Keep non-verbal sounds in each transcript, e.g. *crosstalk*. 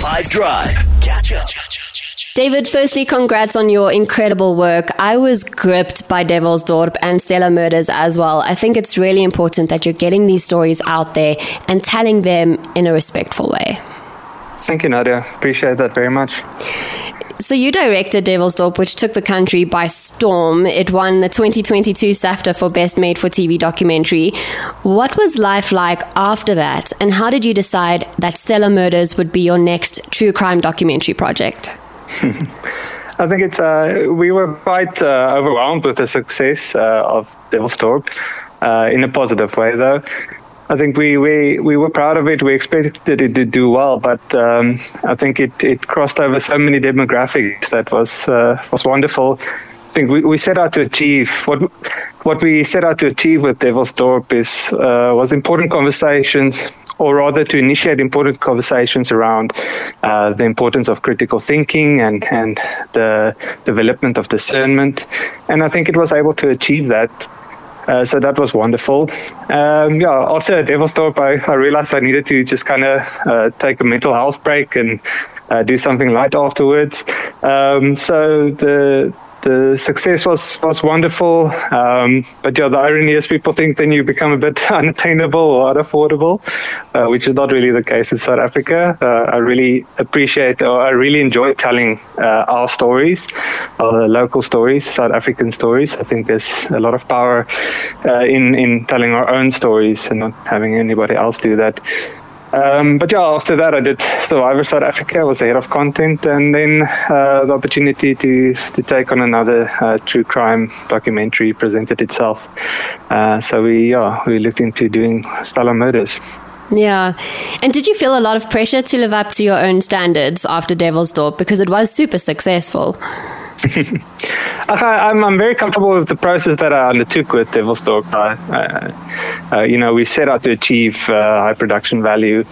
5 Drive. Catch up. David, firstly, congrats on your incredible work. I was gripped by Devilsdorp and Stella Murders as well. I think it's really important that you're getting these stories out there and telling them in a respectful way. Thank you, Nadia. Appreciate that very much. So you directed Devilsdorp, which took the country by storm. It won the 2022 SAFTA for Best Made for TV Documentary. What was life like after that, and how did you decide that Stella Murders would be your next true crime documentary project? *laughs* I think it's uh, we were quite uh, overwhelmed with the success uh, of Devilsdorp uh, in a positive way, though. I think we, we, we were proud of it. We expected it to do well, but um, I think it, it crossed over so many demographics that was uh, was wonderful. I think we, we set out to achieve what what we set out to achieve with Devilsdorp is uh, was important conversations, or rather to initiate important conversations around uh, the importance of critical thinking and and the development of discernment. And I think it was able to achieve that uh, so that was wonderful. Um, yeah, also at Devilsdorp, I, I realized I needed to just kind of uh, take a mental health break and uh, do something light afterwards. Um, so the the success was was wonderful. Um, but yeah, the irony is people think then you become a bit *laughs* unattainable or unaffordable, uh, which is not really the case in South Africa. Uh, I really appreciate or I really enjoy telling uh, our stories, our local stories, South African stories. I think there's a lot of power uh, in in telling our own stories and not having anybody else do that. Um, but yeah, after that, I did Survivor South Africa. I was the head of content, and then uh, the opportunity to to take on another uh, true crime documentary presented itself. Uh, so we yeah we looked into doing Stella Murders. Yeah. And did you feel a lot of pressure to live up to your own standards after Devilsdorp because it was super successful? *laughs* I'm, I'm very comfortable with the process that I undertook with Devilsdorp. Uh, uh, you know, we set out to achieve uh, high production value.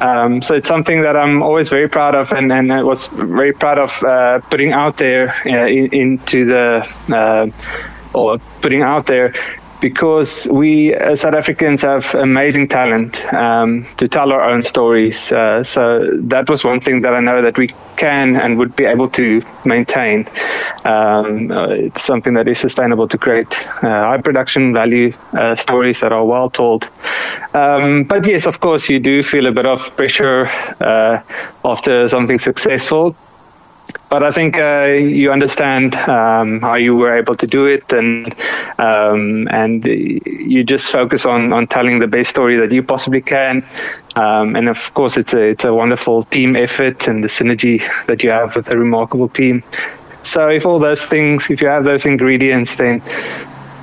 Um, so it's something that I'm always very proud of and, and I was very proud of uh, putting out there uh, in, into the, uh, or putting out there because we uh, South Africans have amazing talent um, to tell our own stories. Uh, so that was one thing that I know that we can and would be able to maintain. Um, uh, it's something that is sustainable to create uh, high production value uh, stories that are well told. Um, but yes, of course, you do feel a bit of pressure uh, after something successful but I think uh, you understand um, how you were able to do it, and um, and you just focus on, on telling the best story that you possibly can. Um, and of course, it's a it's a wonderful team effort and the synergy that you have with a remarkable team. So if all those things, if you have those ingredients, then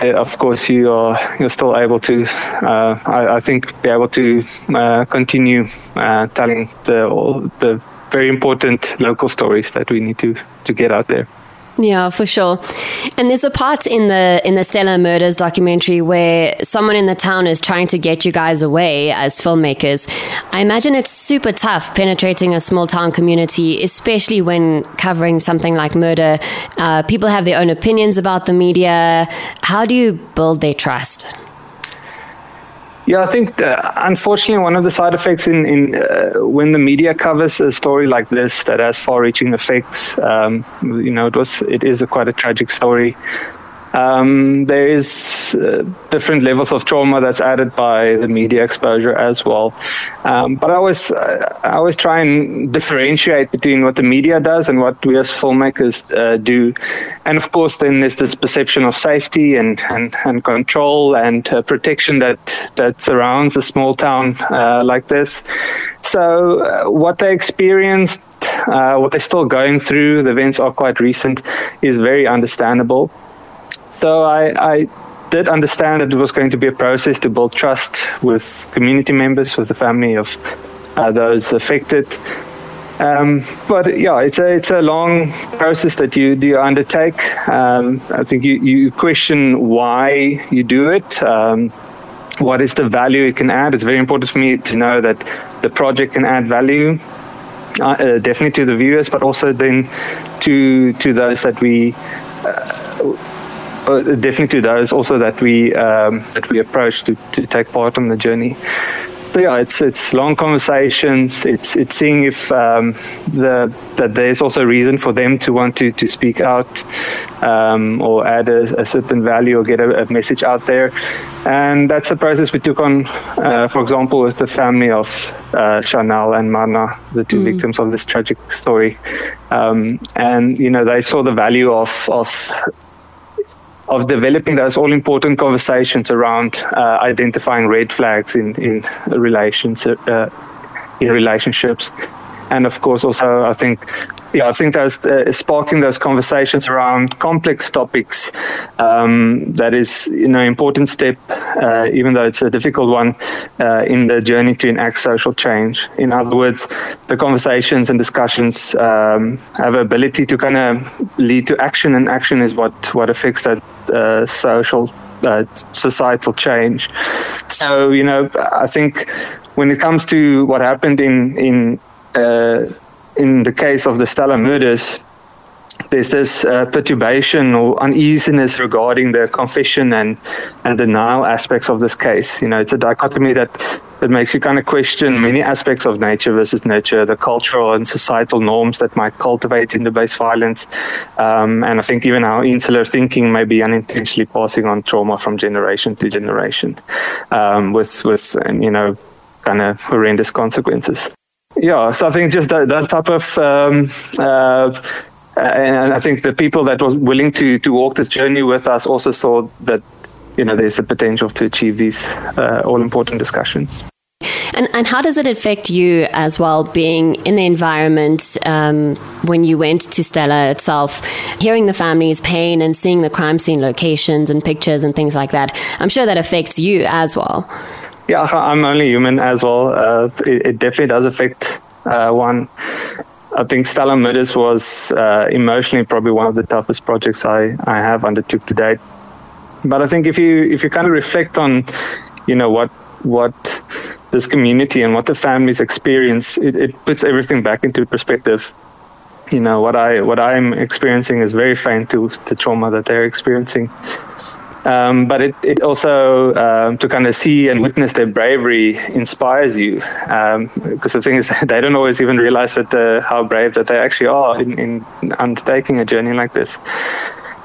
uh, of course you are you're still able to uh, I, I, think be able to uh, continue uh, telling the the very important local stories that we need to to get out there. Yeah, for sure. And there's a part in the in the Stella Murders documentary where someone in the town is trying to get you guys away as filmmakers. I imagine it's super tough penetrating a small town community, especially when covering something like murder. Uh, people have their own opinions about the media. How do you build their trust? Yeah, I think uh, unfortunately one of the side effects in, in uh, when the media covers a story like this that has far-reaching effects, um, you know, it was it is a quite a tragic story. Um, there is uh, different levels of trauma that's added by the media exposure as well. Um, but I always, I always try and differentiate between what the media does and what we as filmmakers uh, do. And of course, then there's this perception of safety and, and, and control and uh, protection that, that surrounds a small town uh, like this. So uh, what they experienced uh, what they're still going through, the events are quite recent, is very understandable. So I, I did understand that it was going to be a process to build trust with community members, with the family of uh, those affected. Um, but yeah, it's a it's a long process that you do undertake. Um, I think you, you question why you do it. Um, what is the value it can add? It's very important for me to know that the project can add value, uh, uh, definitely to the viewers, but also then to to those that we. Uh, uh, definitely to those also that we um, that we approach to, to take part on the journey. So yeah, it's it's long conversations. It's it's seeing if um, the that there's also a reason for them to want to to speak out um, or add a, a, certain value or get a, a, message out there. And that's the process we took on, uh, for example, with the family of uh, Sharnelle and Marna, the two mm. victims of this tragic story. Um, and you know they saw the value of of of developing those all important conversations around uh, identifying red flags in in relations uh, in relationships. And of course also I think yeah I think those uh, sparking those conversations around complex topics um, that is you know important step uh, even though it's a difficult one uh, in the journey to enact social change. In other words the conversations and discussions um, have ability to kind of lead to action and action is what what affects that uh, social uh, societal change. So you know I think when it comes to what happened in in uh, in the case of the Stella murders, there's this uh, perturbation or uneasiness regarding the confession and and denial aspects of this case. You know, it's a dichotomy that that makes you kind of question many aspects of nature versus nurture, the cultural and societal norms that might cultivate gender-based violence, um, and I think even our insular thinking may be unintentionally passing on trauma from generation to generation, um, with with you know kind of horrendous consequences. Yeah, so I think just that, that type of um, uh, and I think the people that was willing to to walk this journey with us also saw that you know there's the potential to achieve these uh, all important discussions. And, and how does it affect you as well, being in the environment um, when you went to Stella itself, hearing the family's pain and seeing the crime scene locations and pictures and things like that? I'm sure that affects you as well. Yeah, I'm only human as well. Uh, it, it, definitely does affect uh, one. I think Stella Murders was uh, emotionally probably one of the toughest projects I, I have undertook to date. But I think if you if you kind of reflect on, you know what what this community and what the families experience, it, it puts everything back into perspective. You know what I what I'm experiencing is very faint to the trauma that they're experiencing. Um, but it, it also um, to kind of see and witness their bravery inspires you. Um, because the thing is *laughs* they don't always even realize that uh, how brave that they actually are in, in undertaking a journey like this.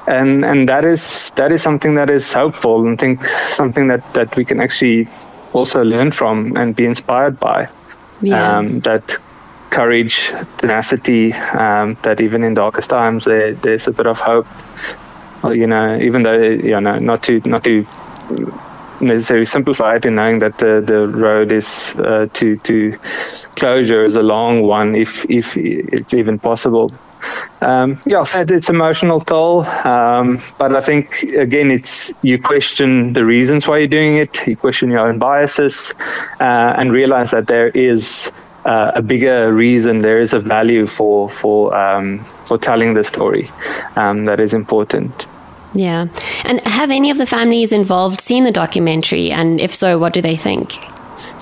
And and that is that is something that is helpful and think something that that we can actually also learn from and be inspired by. Yeah. Um, that courage tenacity um, that even in darkest times there, there's a bit of hope you know, even though you know, not to not to necessarily simplify it in knowing that the the road is uh, to to closure is a long one, if if it's even possible. Um, yeah, so it's emotional toll, um, but I think again, it's you question the reasons why you're doing it, you question your own biases, uh, and realize that there is uh, a bigger reason, there is a value for for um, for telling the story um, that is important. Yeah, and have any of the families involved seen the documentary? And if so, what do they think?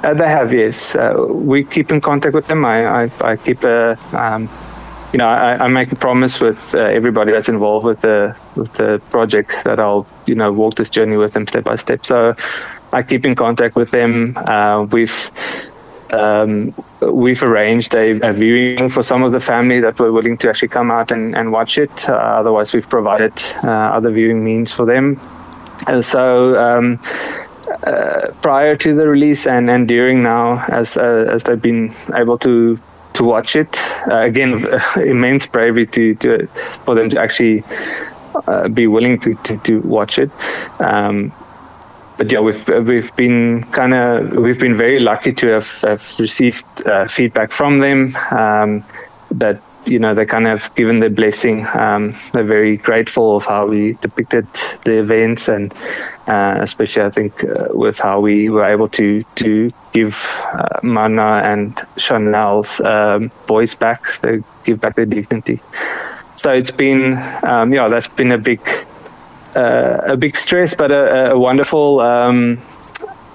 Uh, they have, yes. Uh, we keep in contact with them. I, I, I keep a, um, you know, I, I, make a promise with uh, everybody that's involved with the with the project that I'll, you know, walk this journey with them step by step. So I keep in contact with them. Uh, we've um, we've arranged a, a, viewing for some of the family that were willing to actually come out and, and watch it. Uh, otherwise, we've provided uh, other viewing means for them. And so, um, uh, prior to the release and, and during now, as uh, as they've been able to to watch it, uh, again, *laughs* immense bravery to, to for them to actually uh, be willing to, to, to watch it. Um, but yeah, we've we've been kind of we've been very lucky to have, have received uh, feedback from them um, that you know they kind of given their blessing. Um, they're very grateful of how we depicted the events, and uh, especially I think uh, with how we were able to to give uh, Marna and Sharnelle's um, voice back, they give back their dignity. So it's been um, yeah, that's been a big uh, a big stress, but a, a wonderful, um,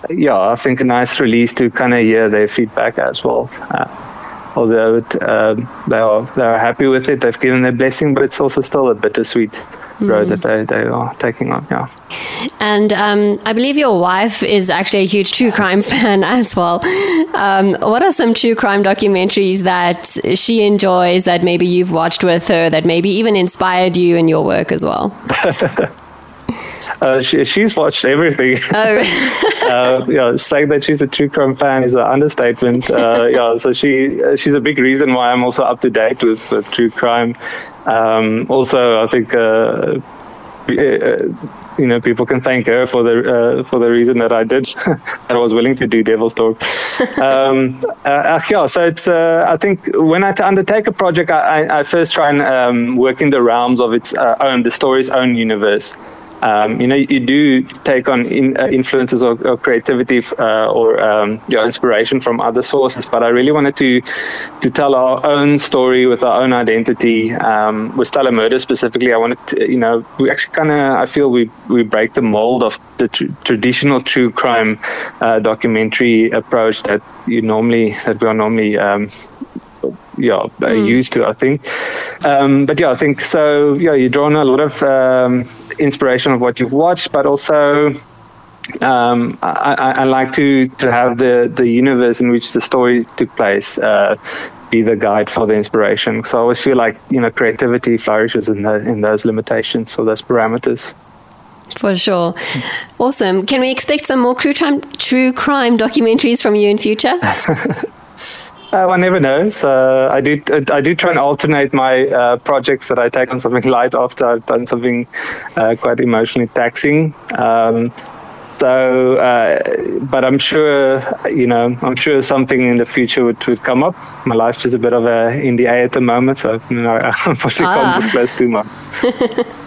yeah, I think a nice release to kind of hear their feedback as well. Uh, although it, um, they are they are happy with it, they've given their blessing, but it's also still a bittersweet road that they, they are taking on. Yeah. And um, I believe your wife is actually a huge true crime *laughs* fan as well. Um, what are some true crime documentaries that she enjoys that maybe you've watched with her that maybe even inspired you in your work as well? *laughs* Uh, she, she's watched everything. Oh. *laughs* uh, yeah, saying that she's a true crime fan is an understatement. Uh, yeah, so she she's a big reason why I'm also up to date with, with true crime. Um, also, I think uh, uh, you know people can thank her for the uh, for the reason that I did *laughs* that I was willing to do Devilsdorp. um, uh, yeah, so it's uh, I think when I t- undertake a project, I, I, first try and um, work in the realms of its uh, own the story's own universe um, you know, you do take on in, uh, influences or, or creativity uh, or um, your inspiration from other sources. But I really wanted to to tell our own story with our own identity. Um, with Stella Murder specifically, I wanted to, you know, we actually kind of, I feel we we break the mold of the tr- traditional true crime uh, documentary approach that you normally that we are normally um, yeah mm. used to i think um, but yeah i think so yeah you draw on a lot of um, inspiration of what you've watched but also um, I, I, like to to have the the universe in which the story took place uh, be the guide for the inspiration so i always feel like you know creativity flourishes in those in those limitations or those parameters for sure. Awesome. Can we expect some more true crime, true crime documentaries from you in future? *laughs* Uh, one never knows. Uh, I do. I do try and alternate my uh, projects that I take on something light after I've done something uh, quite emotionally taxing. Um, so, uh, but I'm sure, you know, I'm sure something in the future would, would come up. My life's just a bit of a NDA at the moment, so you know, *laughs* I unfortunately ah. can't disclose too much. *laughs*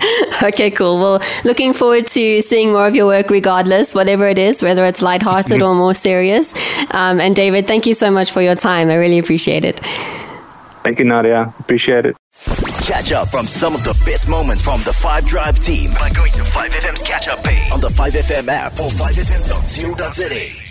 *laughs* okay, cool. Well, looking forward to seeing more of your work regardless, whatever it is, whether it's lighthearted or more serious. Um, and David, thank you so much for your time. I really appreciate it. Thank you, Nadia. Appreciate it. Catch up from some of the best moments from the 5 Drive team by going to 5FM's catch up page on the 5FM app or 5FM.co.za.